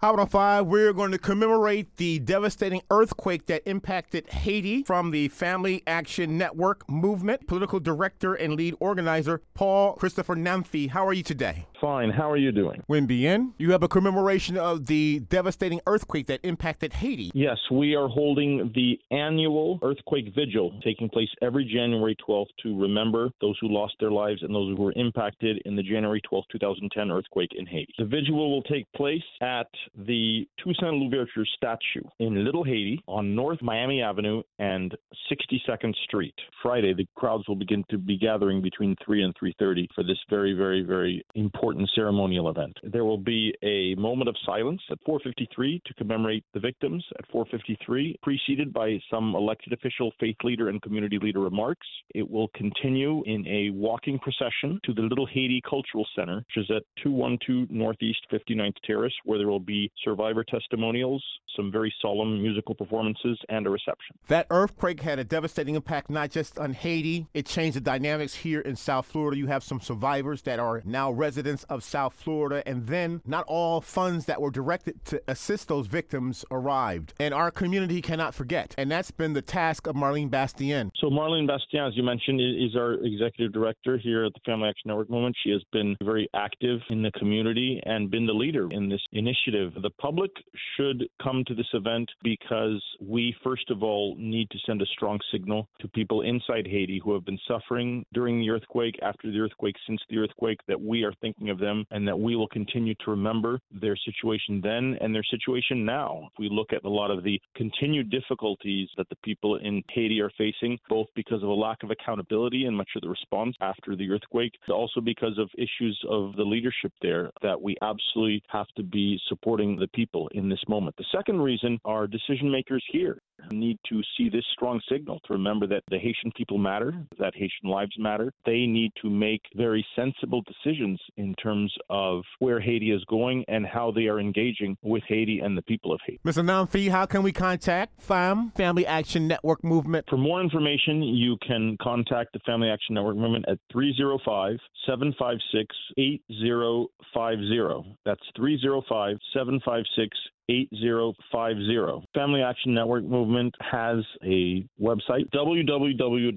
Hot on Five, we're going to commemorate the devastating earthquake that impacted Haiti from the Family Action Network movement. Political director and lead organizer Paul Christopher Namphy. How are you today? Fine. How are you doing? When bien, you have a commemoration of the devastating earthquake that impacted Haiti. Yes, we are holding the annual earthquake vigil taking place every January 12th to remember those who lost their lives and those who were impacted in the January 12th, 2010 earthquake in Haiti. The vigil will take place at the Toussaint Louverture statue in Little Haiti on North Miami Avenue and 62nd Street. Friday, the crowds will begin to be gathering between 3 and 3:30 for this very, very, very important ceremonial event. There will be a moment of silence at 4:53 to commemorate the victims at 4:53, preceded by some elected official, faith leader, and community leader remarks. It will continue in a walking procession to the Little Haiti Cultural Center, which is at 212 Northeast 59th Terrace, where there will be survivor testimonials, some very solemn musical performances, and a reception. That earthquake had a devastating impact not just on Haiti, it changed the dynamics here in South Florida. You have some survivors that are now residents of South Florida, and then not all funds that were directed to assist those victims arrived. And our community cannot forget. And that's been the task of Marleine Bastien. So Marleine Bastien, as you mentioned, is our executive director here at the Family Action Network Movement. She has been very active in the community and been the leader in this initiative. The public should come to this event because we, first of all, need to send a strong signal to people inside Haiti who have been suffering during the earthquake, after the earthquake, since the earthquake, that we are thinking of them and that we will continue to remember their situation then and their situation now. If we look at a lot of the continued difficulties that the people in Haiti are facing, both because of a lack of accountability and much of the response after the earthquake, also because of issues of the leadership there, that we absolutely have to be supporting the people in this moment. The second reason our decision makers here need to see this strong signal to remember that the Haitian people matter, that Haitian lives matter. They need to make very sensible decisions in terms of where Haiti is going and how they are engaging with Haiti and the people of Haiti. Mr. Namphy, how can we contact FANM, Family Action Network Movement? For more information, you can contact the Family Action Network Movement at 305 756 8050. That's 305 756 756 8050. Family Action Network Movement has a website, www.fanm.org.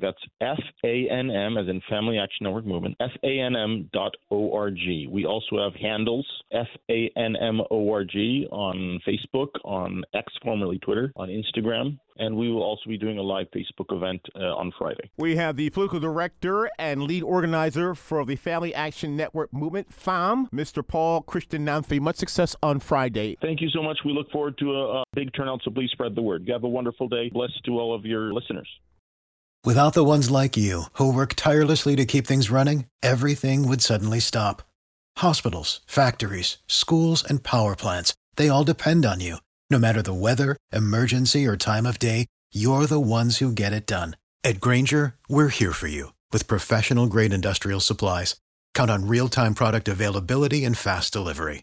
That's F A N M, as in Family Action Network Movement, F A N M dot O R G. We also have handles, F A N M O R G, on Facebook, on X, formerly Twitter, on Instagram, and we will also be doing a live Facebook event uh, on Friday. We have the political director and lead organizer for the Family Action Network Movement, FANM, Mr. Paul Christian Namphy. Much success on Friday. Thank you so much. We look forward to a, a big turnout, so please spread the word. You Have a wonderful day. Blessed to all of your listeners. Without the ones like you, who work tirelessly to keep things running, everything would suddenly stop. Hospitals, factories, schools, and power plants, they all depend on you. No matter the weather, emergency, or time of day, you're the ones who get it done. At Grainger, we're here for you with professional grade industrial supplies. Count on real time product availability and fast delivery.